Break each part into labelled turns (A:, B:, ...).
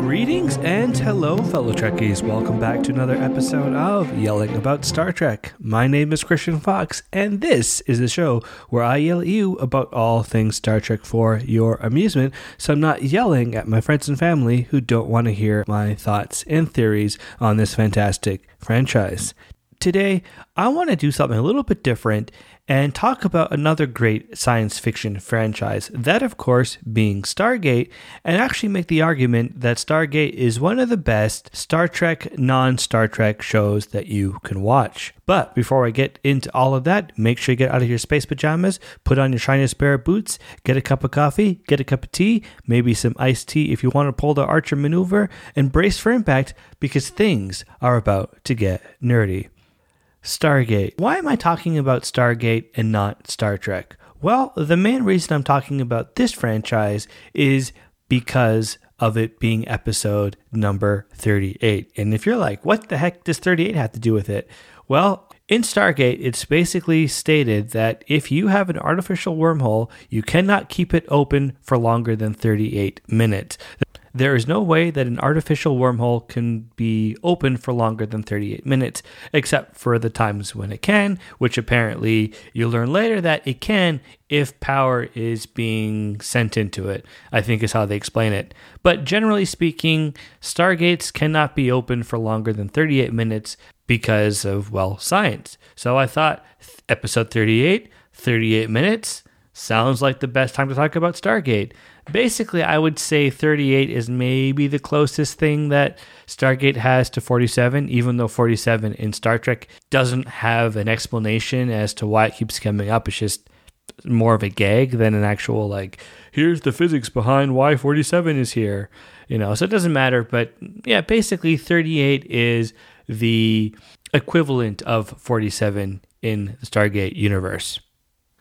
A: Greetings and hello, fellow Trekkies. Welcome back to another episode of Yelling About Star Trek. My name is Christian Fox, and this is the show where I yell at you about all things Star Trek for your amusement, so I'm not yelling at my friends and family who don't want to hear my thoughts and theories on this fantastic franchise. Today, I want to do something a little bit different and talk about another great science fiction franchise, that of course being Stargate, and actually make the argument that Stargate is one of the best Star Trek non Star Trek shows that you can watch. But before I get into all of that, make sure you get out of your space pajamas, put on your shiniest pair of boots, get a cup of coffee, get a cup of tea, maybe some iced tea if you want to pull the Archer maneuver, and brace for impact because things are about to get nerdy. Stargate. Why am I talking about Stargate and not Star Trek? Well, the main reason I'm talking about this franchise is because of it being episode number 38. And if you're like, what the heck does 38 have to do with it? Well, in Stargate, it's basically stated that if you have an artificial wormhole, you cannot keep it open for longer than 38 minutes. There is no way that an artificial wormhole can be open for longer than 38 minutes, except for the times when it can, which apparently you learn later that it can if power is being sent into it, I think is how they explain it. But generally speaking, Stargates cannot be open for longer than 38 minutes because of, well, science. So I thought episode 38, 38 minutes, sounds like the best time to talk about Stargate basically, I would say 38 is maybe the closest thing that Stargate has to 47, even though 47 in Star Trek doesn't have an explanation as to why it keeps coming up. It's just more of a gag than an actual, like, here's the physics behind why 47 is here. You know, so it doesn't matter. But yeah, basically, 38 is the equivalent of 47 in the Stargate universe.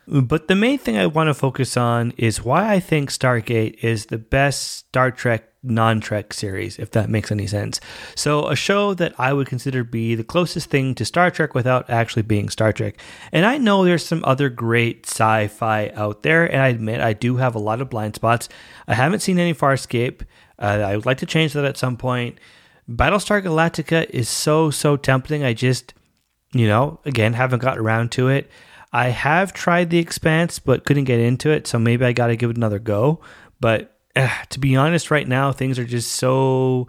A: But the main thing I want to focus on is why I think Stargate is the best Star Trek non Trek series, if that makes any sense. So, a show that I would consider be the closest thing to Star Trek without actually being Star Trek. And I know there's some other great sci fi out there, and I admit I do have a lot of blind spots. I haven't seen any Farscape. Uh, I would like to change that at some point. Battlestar Galactica is so, so tempting. I just, you know, again, haven't gotten around to it. I have tried The Expanse, but couldn't get into it, so maybe I got to give it another go. But uh, to be honest, right now things are just so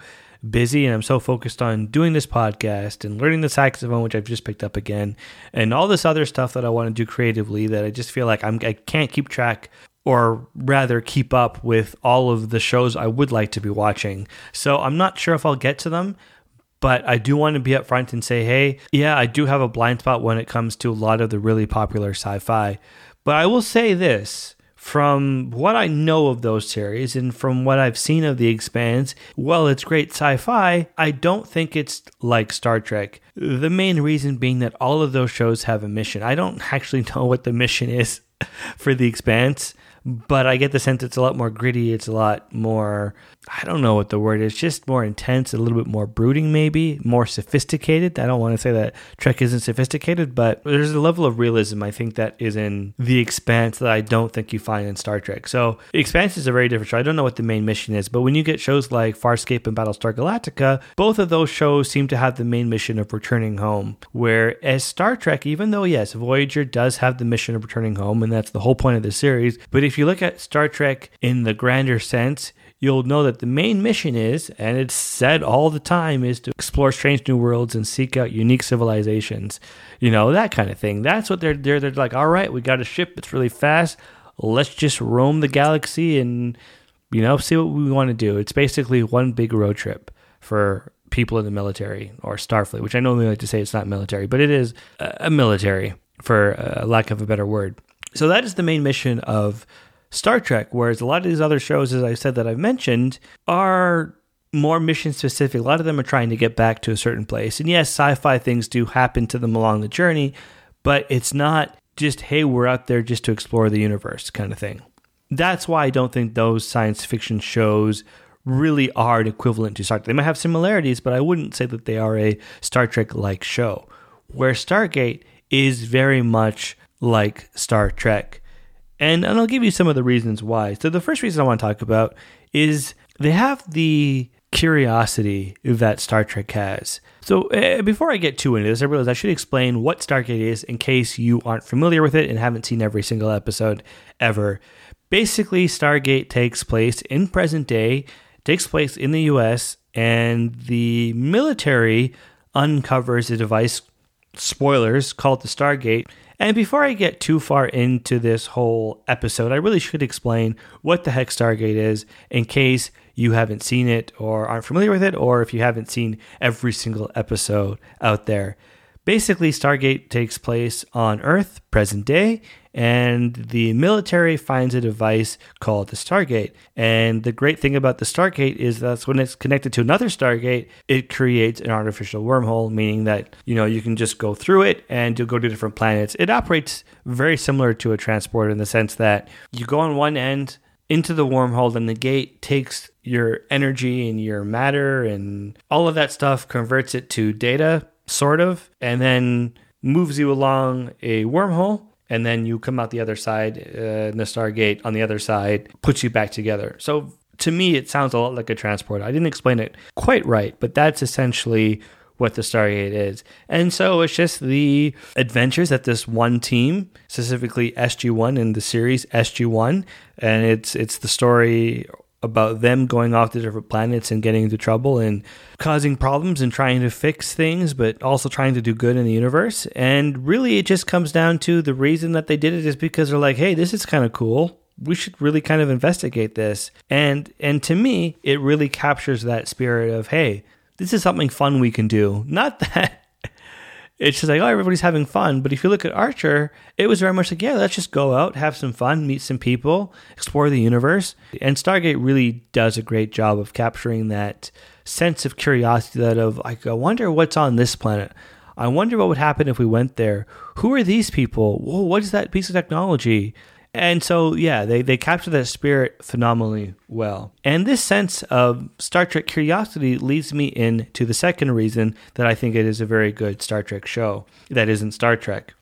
A: busy, and I'm so focused on doing this podcast and learning the saxophone, which I've just picked up again, and all this other stuff that I want to do creatively. That I just feel like I'm I can't keep track or rather keep up with all of the shows I would like to be watching. So I'm not sure if I'll get to them, but I do want to be upfront and say, hey, yeah, I do have a blind spot when it comes to a lot of the really popular sci fi. But I will say this from what I know of those series and from what I've seen of The Expanse, well, it's great sci fi. I don't think it's like Star Trek. The main reason being that all of those shows have a mission. I don't actually know what the mission is for The Expanse but I get the sense it's a lot more gritty. It's a lot more, I don't know what the word is, just more intense, a little bit more brooding, maybe more sophisticated. I don't want to say that Trek isn't sophisticated, but there's a level of realism I think that is in The Expanse that I don't think you find in Star Trek. So, Expanse is a very different show. I don't know what the main mission is, but when you get shows like Farscape and Battlestar Galactica, both of those shows seem to have the main mission of returning home. Whereas Star Trek, even though, yes, Voyager does have the mission of returning home, and that's the whole point of the series, but if if you look at Star Trek in the grander sense, you'll know that the main mission is, and it's said all the time, is to explore strange new worlds and seek out unique civilizations. You know, that kind of thing. That's what they're they're, they're like, all right, we got a ship, it's really fast. Let's just roam the galaxy and, you know, see what we want to do. It's basically one big road trip for people in the military or Starfleet, which I normally like to say it's not military, but it is a military for a lack of a better word. So that is the main mission of Star Trek, whereas a lot of these other shows, as I said that I've mentioned, are more mission specific. A lot of them are trying to get back to a certain place. And yes, sci fi things do happen to them along the journey, but it's not just, hey, we're out there just to explore the universe kind of thing. That's why I don't think those science fiction shows really are an equivalent to Star Trek. They might have similarities, but I wouldn't say that they are a Star Trek like show. Where Stargate is very much like Star Trek And, and I'll give you some of the reasons why. So, the first reason I want to talk about is they have the curiosity that Star Trek has. So, uh, before I get too into this, I realize I should explain what Stargate is in case you aren't familiar with it and haven't seen every single episode ever. Basically, Stargate takes place in present day, takes place in the US, and the military uncovers a device, spoilers, called the Stargate. And before I get too far into this whole episode, I really should explain what the heck Stargate is in case you haven't seen it or aren't familiar with it, or if you haven't seen every single episode out there. Basically, Stargate takes place on Earth, present day, and the military finds a device called the Stargate. And the great thing about the Stargate is that when it's connected to another Stargate, it creates an artificial wormhole, meaning that you know you can just go through it and you'll go to different planets. It operates very similar to a transporter in the sense that you go on one end into the wormhole, and the gate takes your energy and your matter and all of that stuff, converts it to data sort of, and then moves you along a wormhole. And then you come out the other side, uh, and the Stargate on the other side puts you back together. So to me, it sounds a lot like a transport. I didn't explain it quite right, but that's essentially what the Stargate is. And so it's just the adventures that this one team, specifically SG1 in the series SG1, and it's it's the story about them going off to different planets and getting into trouble and causing problems and trying to fix things, but also trying to do good in the universe. And really, it just comes down to the reason that they did it is because they're like, hey, this is kind of cool. We should really kind of investigate this. And and to me, it really captures that spirit of, hey, this is something fun we can do. Not that it's just like, oh, everybody's having fun. But if you look at Archer, it was very much like, yeah, let's just go out, have some fun, meet some people, explore the universe. And Stargate really does a great job of capturing that sense of curiosity that of like, I wonder what's on this planet. I wonder what would happen if we went there. Who are these people? Whoa, what is that piece of technology? And so, yeah, they, they capture that spirit phenomenally well. And this sense of Star Trek curiosity leads me into the second reason that I think it is a very good Star Trek show that isn't Star Trek.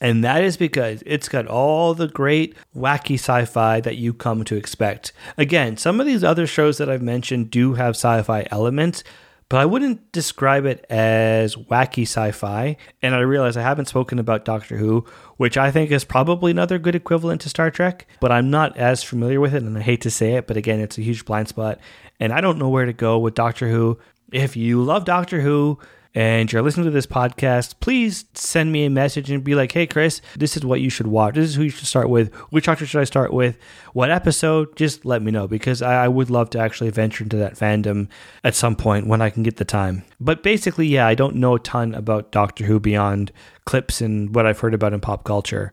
A: And that is because it's got all the great wacky sci fi that you come to expect. Again, some of these other shows that I've mentioned do have sci fi elements, but I wouldn't describe it as wacky sci fi. And I realize I haven't spoken about Doctor Who, which I think is probably another good equivalent to Star Trek, but I'm not as familiar with it. And I hate to say it, but again, it's a huge blind spot. And I don't know where to go with Doctor Who. If you love Doctor Who, and you're listening to this podcast, please send me a message and be like, hey, Chris, this is what you should watch. This is who you should start with. Which doctor should I start with? What episode? Just let me know because I, I would love to actually venture into that fandom at some point when I can get the time. But basically, yeah, I don't know a ton about Doctor Who beyond clips and what I've heard about in pop culture.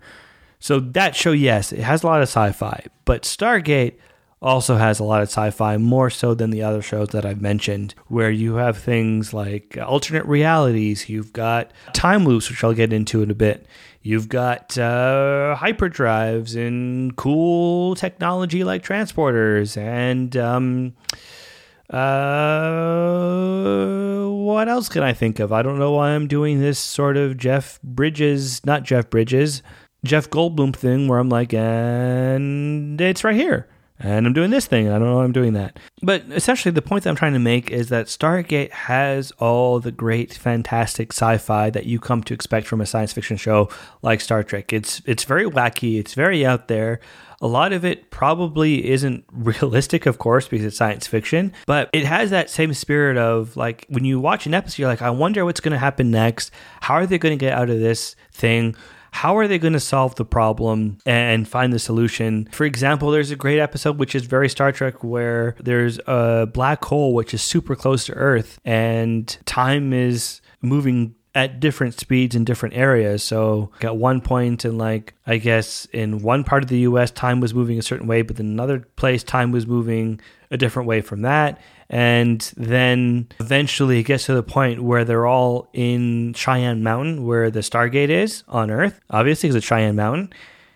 A: So that show, yes, it has a lot of sci fi, but Stargate also has a lot of sci-fi more so than the other shows that I've mentioned where you have things like alternate realities. You've got time loops which I'll get into in a bit. You've got uh, hyperdrives and cool technology like transporters and um, uh, what else can I think of? I don't know why I'm doing this sort of Jeff Bridges, not Jeff Bridges, Jeff Goldblum thing where I'm like, and it's right here and I'm doing this thing, and I don't know why I'm doing that. But essentially, the point that I'm trying to make is that Stargate has all the great, fantastic sci-fi that you come to expect from a science fiction show like Star Trek. It's it's very wacky, it's very out there. A lot of it probably isn't realistic, of course, because it's science fiction, but it has that same spirit of like when you watch an episode, you're like, I wonder what's going to happen next. How are they going to get out of this thing? How are they going to solve the problem and find the solution? For example, there's a great episode which is very Star Trek where there's a black hole which is super close to Earth and time is moving at different speeds in different areas. So at one point in like I guess in one part of the US time was moving a certain way, but in another place time was moving a different way from that. And then eventually it gets to the point where they're all in Cheyenne Mountain, where the Stargate is on Earth, obviously, it's a Cheyenne Mountain.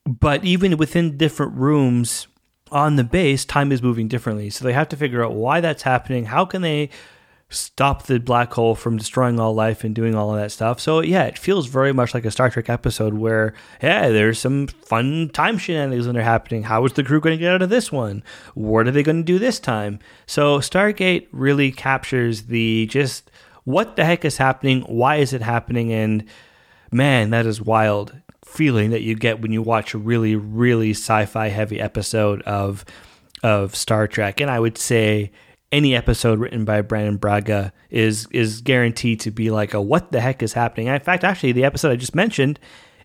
A: But even within different rooms on the base, time is moving differently. So they have to figure out why that's happening. How can they stop the black hole from destroying all life and doing all of that stuff. So yeah, it feels very much like a Star Trek episode where yeah, there's some fun time shenanigans that are happening. How is the crew going to get out of this one? What are they going to do this time? So Stargate really captures the just what the heck is happening, why is it happening, and man, that is wild feeling that you get when you watch a really, really sci-fi heavy episode of of Star Trek. And I would say any episode written by Brannon Braga is is guaranteed to be like a what the heck is happening. In fact, actually, the episode I just mentioned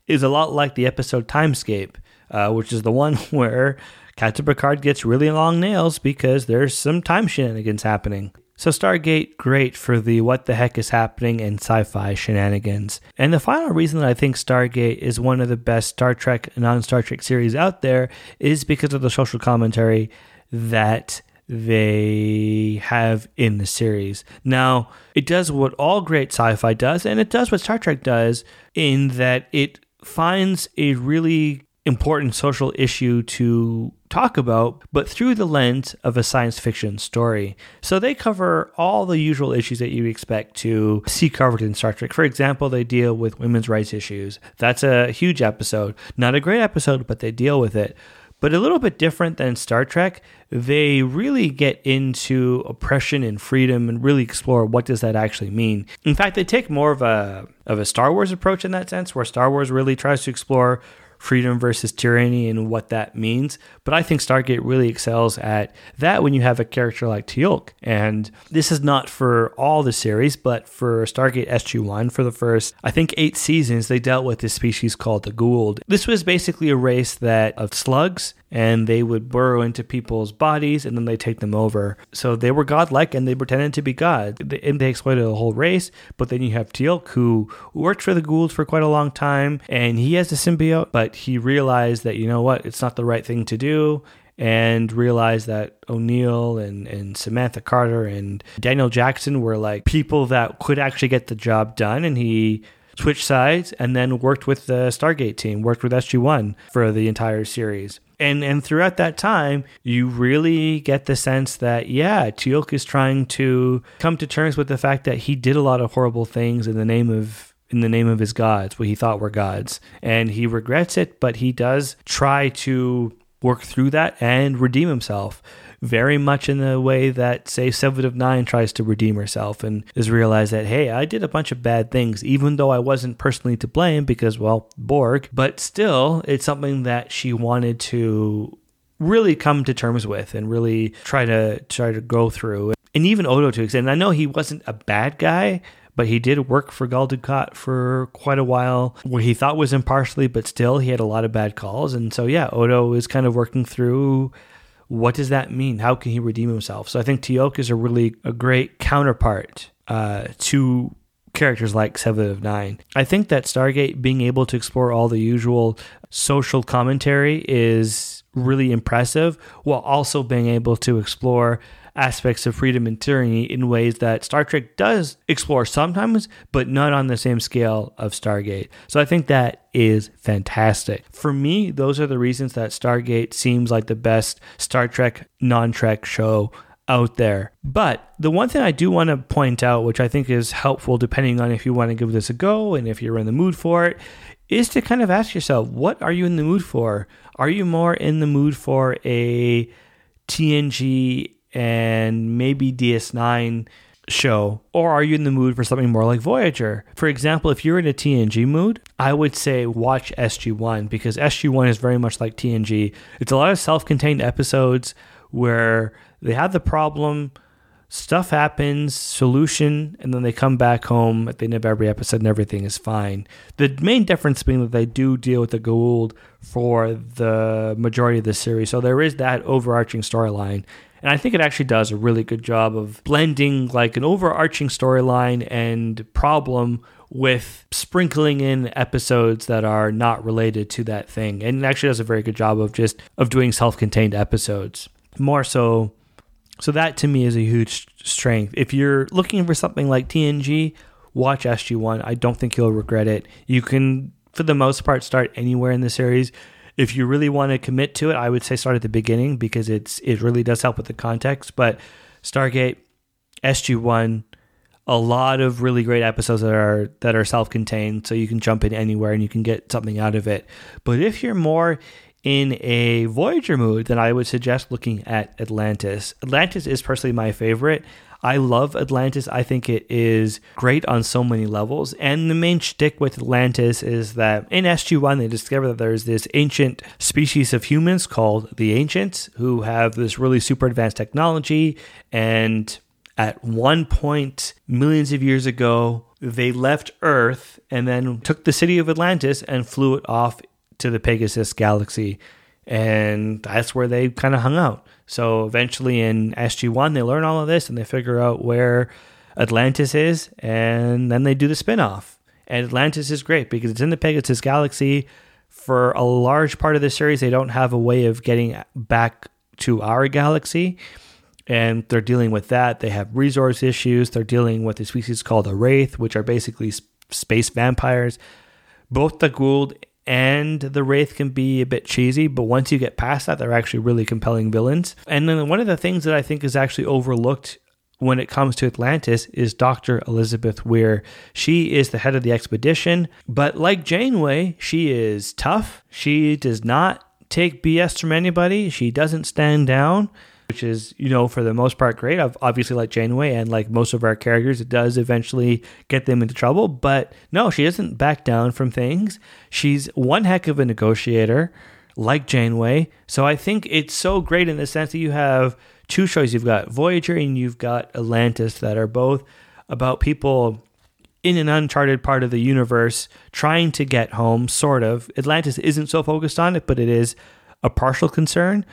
A: is a lot like the episode Timescape, uh, which is the one where Captain Picard gets really long nails because there's some time shenanigans happening. So Stargate, great for the what the heck is happening and sci-fi shenanigans. And the final reason that I think Stargate is one of the best Star Trek non-Star Trek series out there is because of the social commentary that they have in the series. Now, it does what all great sci fi does, and it does what Star Trek does in that it finds a really important social issue to talk about, but through the lens of a science fiction story. So they cover all the usual issues that you expect to see covered in Star Trek. For example, they deal with women's rights issues. That's a huge episode. Not a great episode, but they deal with it. But a little bit different than Star Trek, they really get into oppression and freedom and really explore what does that actually mean. In fact, they take more of a of a Star Wars approach in that sense, where Star Wars really tries to explore freedom versus tyranny and what that means. But I think Stargate really excels at that when you have a character like Teal'c. And this is not for all the series, but for Stargate SG-1, for the first, I think, eight seasons, they dealt with this species called the Goa'uld. This was basically a race that of slugs and they would burrow into people's bodies and then they take them over. So they were godlike and they pretended to be God. And they exploited the whole race. But then you have Teal'c who worked for the Goa'uld for quite a long time and he has a symbiote, but he realized that, you know what, it's not the right thing to do and realized that O'Neill and, and Samantha Carter and Daniel Jackson were like people that could actually get the job done. And he switched sides and then worked with the Stargate team, worked with SG1 for the entire series and and throughout that time you really get the sense that yeah Teal'c is trying to come to terms with the fact that he did a lot of horrible things in the name of in the name of his gods what he thought were gods. And he regrets it but he does try to work through that and redeem himself very much in the way that, say, Seven of Nine tries to redeem herself and is realized that, hey, I did a bunch of bad things, even though I wasn't personally to blame because, well, Borg, but still, it's something that she wanted to really come to terms with and really try to try to go through. And even Odo to extent. I know he wasn't a bad guy, but he did work for Gul Dukat for quite a while, where he thought was impartially, but still he had a lot of bad calls. And so, yeah, Odo is kind of working through what does that mean? How can he redeem himself? So I think Teal'c is a really a great counterpart uh, to characters like Seven of Nine. I think that Stargate being able to explore all the usual social commentary is really impressive, while also being able to explore aspects of freedom and tyranny in ways that Star Trek does explore sometimes, but not on the same scale of Stargate. So I think that is fantastic. For me, those are the reasons that Stargate seems like the best Star Trek non Trek show out there. But the one thing I do want to point out, which I think is helpful depending on if you want to give this a go and if you're in the mood for it, is to kind of ask yourself, what are you in the mood for? Are you more in the mood for a TNG and maybe DS9 show, or are you in the mood for something more like Voyager? For example, if you're in a TNG mood, I would say watch SG1 because SG1 is very much like TNG. It's a lot of self contained episodes where they have the problem, stuff happens, solution, and then they come back home at the end of every episode and everything is fine. The main difference being that they do deal with the Goa'uld for the majority of the series. So there is that overarching storyline. And I think it actually does a really good job of blending like an overarching storyline and problem with sprinkling in episodes that are not related to that thing. And it actually does a very good job of just of doing self-contained episodes. More so so that to me is a huge strength. If you're looking for something like TNG, watch SG1. I don't think you'll regret it. You can for the most part start anywhere in the series if you really want to commit to it, I would say start at the beginning because it's it really does help with the context. But Stargate, SG1, a lot of really great episodes that are that are self-contained so you can jump in anywhere and you can get something out of it but if you're more in a voyager mood then i would suggest looking at atlantis atlantis is personally my favorite I love Atlantis. I think it is great on so many levels. And the main shtick with Atlantis is that in SG1, they discover that there's this ancient species of humans called the Ancients who have this really super advanced technology. And at one point, millions of years ago, they left Earth and then took the city of Atlantis and flew it off to the Pegasus galaxy. And that's where they kind of hung out. So eventually in SG1, they learn all of this and they figure out where Atlantis is, and then they do the spinoff. And Atlantis is great because it's in the Pegasus galaxy. For a large part of the series, they don't have a way of getting back to our galaxy. And they're dealing with that. They have resource issues. They're dealing with a species called a Wraith, which are basically space vampires. Both the Goa'uld and the Wraith can be a bit cheesy, but once you get past that, they're actually really compelling villains. And then one of the things that I think is actually overlooked when it comes to Atlantis is Dr. Elizabeth Weir. She is the head of the expedition, but like Janeway, she is tough. She does not take BS from anybody. She doesn't stand down which is, you know, for the most part great. I've Obviously, like Janeway and like most of our characters, it does eventually get them into trouble. But no, she doesn't back down from things. She's one heck of a negotiator, like Janeway. So I think it's so great in the sense that you have two shows. You've got Voyager and you've got Atlantis that are both about people in an uncharted part of the universe trying to get home, sort of. Atlantis isn't so focused on it, but it is a partial concern.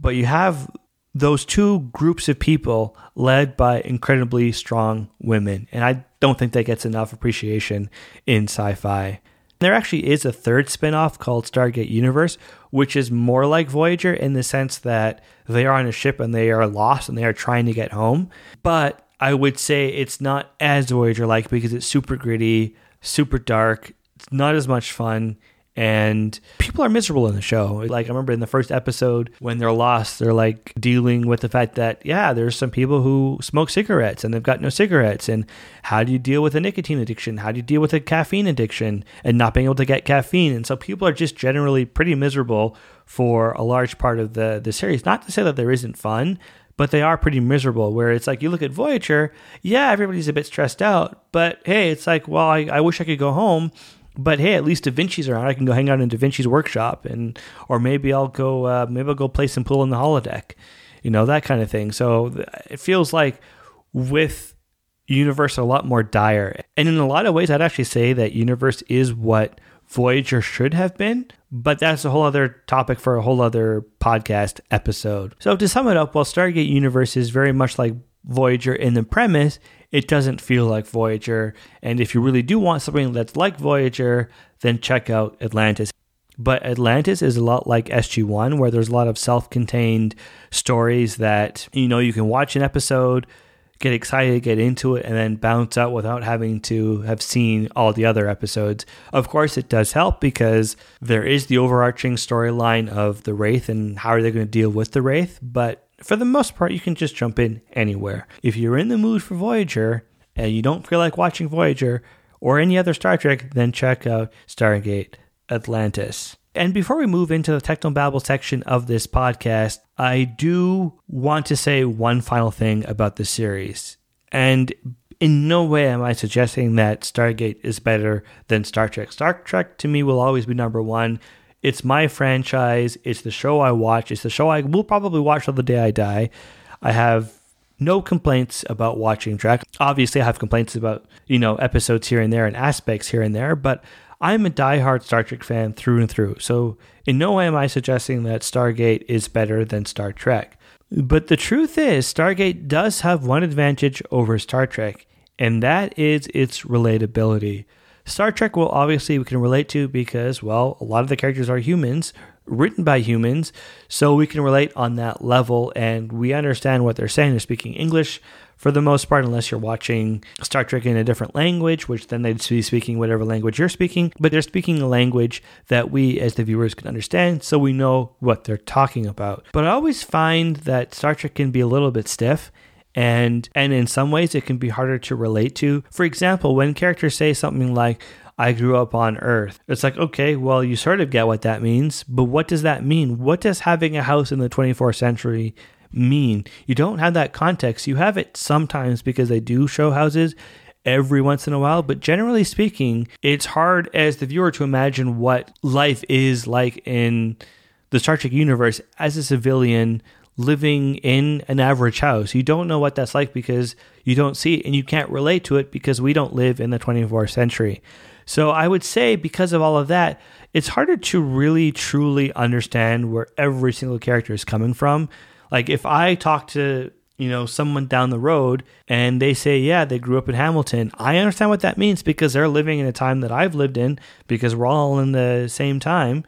A: But you have those two groups of people led by incredibly strong women. And I don't think that gets enough appreciation in sci fi. There actually is a third spin-off called Stargate Universe, which is more like Voyager in the sense that they are on a ship and they are lost and they are trying to get home. But I would say it's not as Voyager like because it's super gritty, super dark, it's not as much fun and people are miserable in the show. Like I remember in the first episode when they're lost, they're like dealing with the fact that yeah, there's some people who smoke cigarettes and they've got no cigarettes and how do you deal with a nicotine addiction? How do you deal with a caffeine addiction and not being able to get caffeine? And so people are just generally pretty miserable for a large part of the the series. Not to say that there isn't fun, but they are pretty miserable. Where it's like you look at Voyager, yeah, everybody's a bit stressed out, but hey, it's like, well, I, I wish I could go home but hey, at least Da Vinci's around. I can go hang out in Da Vinci's workshop, and or maybe I'll go uh, maybe I'll go play some pool in the holodeck, you know that kind of thing. So it feels like with Universe a lot more dire, and in a lot of ways, I'd actually say that Universe is what Voyager should have been. But that's a whole other topic for a whole other podcast episode. So to sum it up, while Stargate Universe is very much like Voyager in the premise, it doesn't feel like Voyager. And if you really do want something that's like Voyager, then check out Atlantis. But Atlantis is a lot like SG1, where there's a lot of self contained stories that, you know, you can watch an episode, get excited, get into it, and then bounce out without having to have seen all the other episodes. Of course, it does help because there is the overarching storyline of the Wraith and how are they going to deal with the Wraith. But for the most part, you can just jump in anywhere. If you're in the mood for Voyager and you don't feel like watching Voyager or any other Star Trek, then check out Stargate Atlantis. And before we move into the Technobabble section of this podcast, I do want to say one final thing about the series. And in no way am I suggesting that Stargate is better than Star Trek. Star Trek to me will always be number one. It's my franchise. It's the show I watch. It's the show I will probably watch till the day I die. I have no complaints about watching Trek. Obviously, I have complaints about, you know, episodes here and there and aspects here and there, but I'm a diehard Star Trek fan through and through. So, in no way am I suggesting that Stargate is better than Star Trek. But the truth is, Stargate does have one advantage over Star Trek, and that is its relatability. Star Trek will obviously we can relate to because, well, a lot of the characters are humans, written by humans, so we can relate on that level and we understand what they're saying. They're speaking English for the most part, unless you're watching Star Trek in a different language, which then they'd be speaking whatever language you're speaking, but they're speaking a language that we as the viewers can understand, so we know what they're talking about. But I always find that Star Trek can be a little bit stiff and and in some ways it can be harder to relate to. For example, when characters say something like I grew up on Earth. It's like, okay, well, you sort of get what that means, but what does that mean? What does having a house in the 24th century mean? You don't have that context. You have it sometimes because they do show houses every once in a while, but generally speaking, it's hard as the viewer to imagine what life is like in the Star Trek universe as a civilian living in an average house. You don't know what that's like because you don't see it and you can't relate to it because we don't live in the 24th century. So I would say because of all of that, it's harder to really truly understand where every single character is coming from. Like if I talk to, you know, someone down the road and they say, yeah, they grew up in Hamilton, I understand what that means because they're living in a time that I've lived in because we're all in the same time.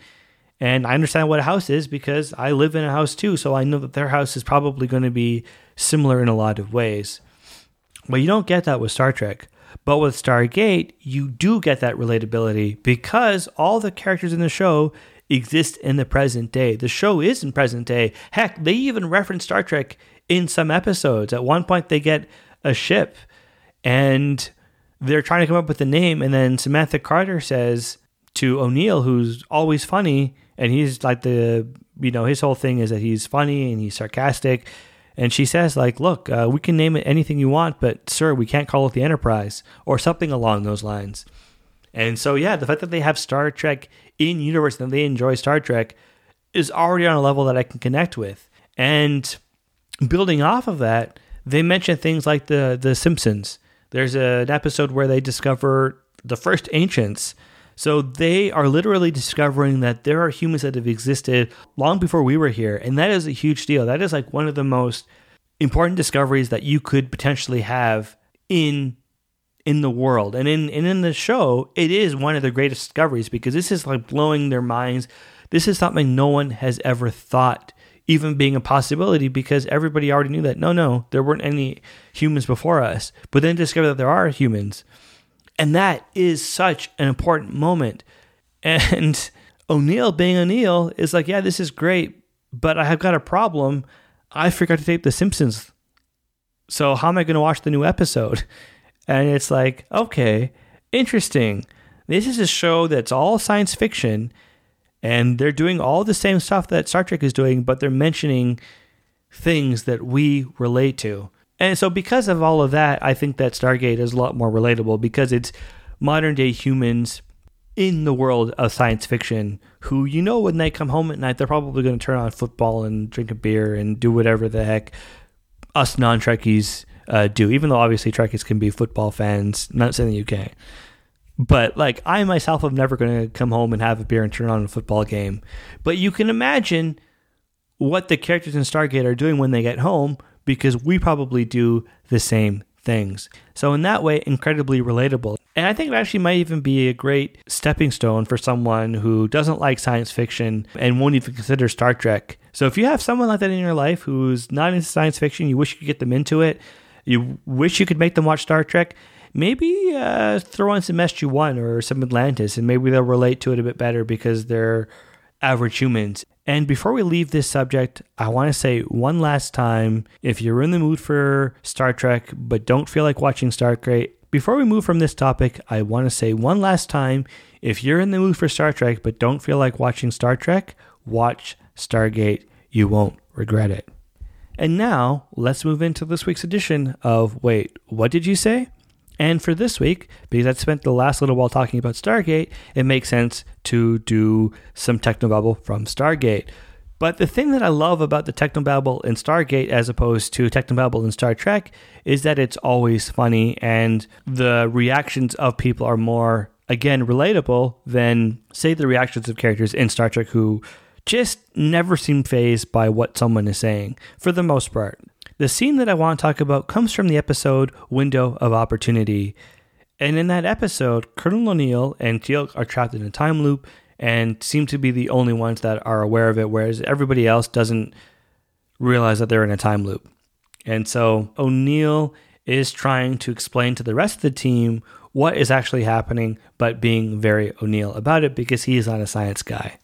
A: And I understand what a house is because I live in a house too. So I know that their house is probably going to be similar in a lot of ways. But you don't get that with Star Trek. But with Stargate, you do get that relatability because all the characters in the show exist in the present day. The show is in present day. Heck, they even reference Star Trek in some episodes. At one point, they get a ship and they're trying to come up with a name. And then Samantha Carter says to O'Neill, who's always funny, and he's like the, you know, his whole thing is that he's funny and he's sarcastic and she says, like, look, uh, we can name it anything you want, but sir, we can't call it the Enterprise or something along those lines. And so, yeah, the fact that they have Star Trek in universe and they enjoy Star Trek is already on a level that I can connect with. And building off of that, they mention things like the the Simpsons. There's a, an episode where they discover the first ancients so they are literally discovering that there are humans that have existed long before we were here. And that is a huge deal. That is like one of the most important discoveries that you could potentially have in in the world. And in and in the show, it is one of the greatest discoveries because this is like blowing their minds. This is something no one has ever thought even being a possibility because everybody already knew that no no, there weren't any humans before us. But then discover that there are humans. And that is such an important moment. And O'Neill being O'Neill is like, yeah, this is great, but I have got a problem. I forgot to tape The Simpsons. So how am I going to watch the new episode? And it's like, okay, interesting. This is a show that's all science fiction, and they're doing all the same stuff that Star Trek is doing, but they're mentioning things that we relate to. And so, because of all of that, I think that Stargate is a lot more relatable because it's modern day humans in the world of science fiction who, you know, when they come home at night, they're probably going to turn on football and drink a beer and do whatever the heck us non Trekkies uh, do, even though obviously Trekkies can be football fans, not saying you can't. But like, I myself am never going to come home and have a beer and turn on a football game. But you can imagine what the characters in Stargate are doing when they get home because we probably do the same things. So, in that way, incredibly relatable. And I think it actually might even be a great stepping stone for someone who doesn't like science fiction and won't even consider Star Trek. So, if you have someone like that in your life who's not into science fiction, you wish you could get them into it, you wish you could make them watch Star Trek, maybe uh, throw in some SG1 or some Atlantis, and maybe they'll relate to it a bit better because they're average humans. And before we leave this subject, I want to say one last time if you're in the mood for Star Trek but don't feel like watching Stargate, before we move from this topic, I want to say one last time if you're in the mood for Star Trek but don't feel like watching Star Trek, watch Stargate. You won't regret it. And now, let's move into this week's edition of Wait, What Did You Say? And for this week, because I spent the last little while talking about Stargate, it makes sense to do some technobabble from Stargate. But the thing that I love about the technobabble in Stargate as opposed to technobabble in Star Trek is that it's always funny and the reactions of people are more, again, relatable than, say, the reactions of characters in Star Trek who just never seem phased by what someone is saying, for the most part. The scene that I want to talk about comes from the episode Window of Opportunity. And in that episode, Colonel O'Neill and Teal'c are trapped in a time loop and seem to be the only ones that are aware of it, whereas everybody else doesn't realize that they're in a time loop. And so O'Neill is trying to explain to the rest of the team what is actually happening, but being very O'Neill about it because he is not a science guy.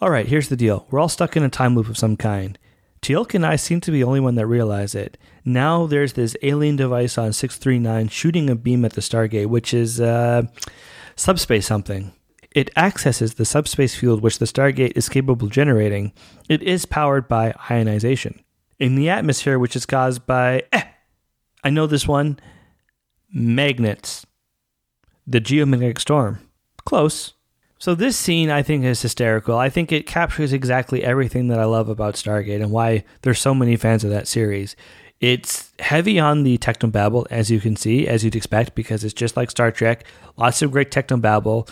A: All right, here's the deal we're all stuck in a time loop of some kind. Teal'c and I seem to be the only one that realize it. Now there's this alien device on 639 shooting a beam at the Stargate, which is uh, subspace something. It accesses the subspace field which the Stargate is capable of generating. It is powered by ionization. In the atmosphere, which is caused by, eh, I know this one, magnets. The geomagnetic storm. Close. So this scene I think is hysterical. I think it captures exactly everything that I love about Stargate and why there's so many fans of that series. It's heavy on the technobabble, as you can see, as you'd expect, because it's just like Star Trek. Lots of great technobabble,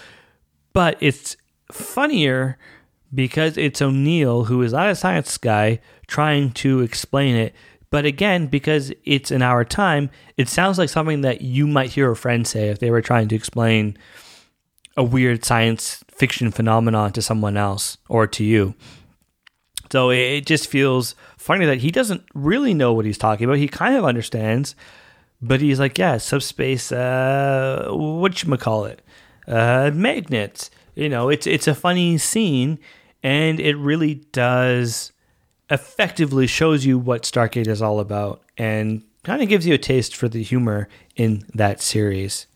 A: but it's funnier because it's O'Neill, who is not a science guy, trying to explain it. But again, because it's in our time, it sounds like something that you might hear a friend say if they were trying to explain a weird science fiction phenomenon to someone else or to you. So it just feels funny that he doesn't really know what he's talking about. He kind of understands, but he's like, yeah, subspace, uh, what you call it, uh, magnets. You know, it's it's a funny scene, and it really does effectively shows you what Stargate is all about, and kind of gives you a taste for the humor in that series.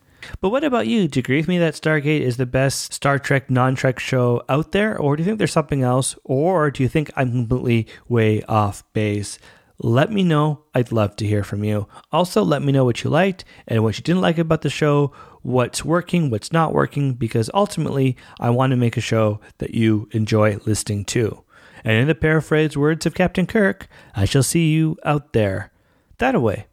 A: But what about you? Do you agree with me that Stargate is the best Star Trek non Trek show out there? Or do you think there's something else? Or do you think I'm completely way off base? Let me know. I'd love to hear from you. Also, let me know what you liked and what you didn't like about the show, what's working, what's not working, because ultimately, I want to make a show that you enjoy listening to. And in the paraphrased words of Captain Kirk, I shall see you out there. That away.